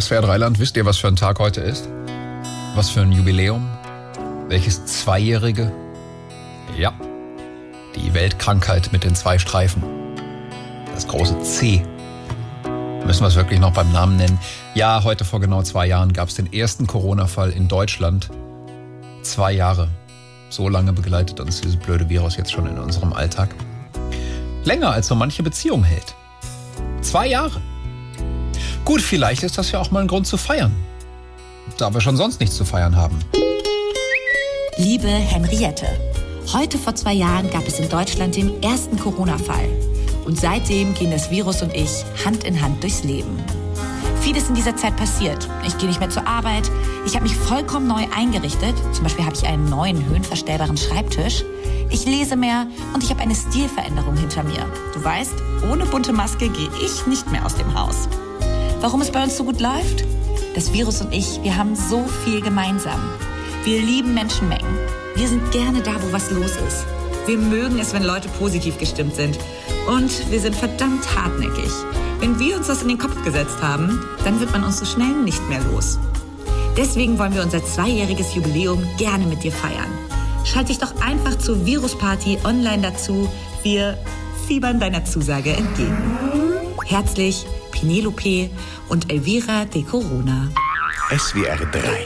SWR Dreiland, wisst ihr, was für ein Tag heute ist? Was für ein Jubiläum? Welches Zweijährige? Ja, die Weltkrankheit mit den zwei Streifen. Das große C. Müssen wir es wirklich noch beim Namen nennen? Ja, heute vor genau zwei Jahren gab es den ersten Corona-Fall in Deutschland. Zwei Jahre. So lange begleitet uns dieses blöde Virus jetzt schon in unserem Alltag. Länger als so manche Beziehung hält. Zwei Jahre. Gut, vielleicht ist das ja auch mal ein Grund zu feiern. Da wir schon sonst nichts zu feiern haben. Liebe Henriette, heute vor zwei Jahren gab es in Deutschland den ersten Corona-Fall. Und seitdem gehen das Virus und ich Hand in Hand durchs Leben. Vieles in dieser Zeit passiert. Ich gehe nicht mehr zur Arbeit. Ich habe mich vollkommen neu eingerichtet. Zum Beispiel habe ich einen neuen höhenverstellbaren Schreibtisch. Ich lese mehr und ich habe eine Stilveränderung hinter mir. Du weißt, ohne bunte Maske gehe ich nicht mehr aus dem Haus. Warum es bei uns so gut läuft? Das Virus und ich, wir haben so viel gemeinsam. Wir lieben Menschenmengen. Wir sind gerne da, wo was los ist. Wir mögen es, wenn Leute positiv gestimmt sind. Und wir sind verdammt hartnäckig. Wenn wir uns das in den Kopf gesetzt haben, dann wird man uns so schnell nicht mehr los. Deswegen wollen wir unser zweijähriges Jubiläum gerne mit dir feiern. Schalte dich doch einfach zur Virusparty online dazu. Wir fiebern deiner Zusage entgegen. Herzlich, Penelope und Elvira de Corona. SWR 3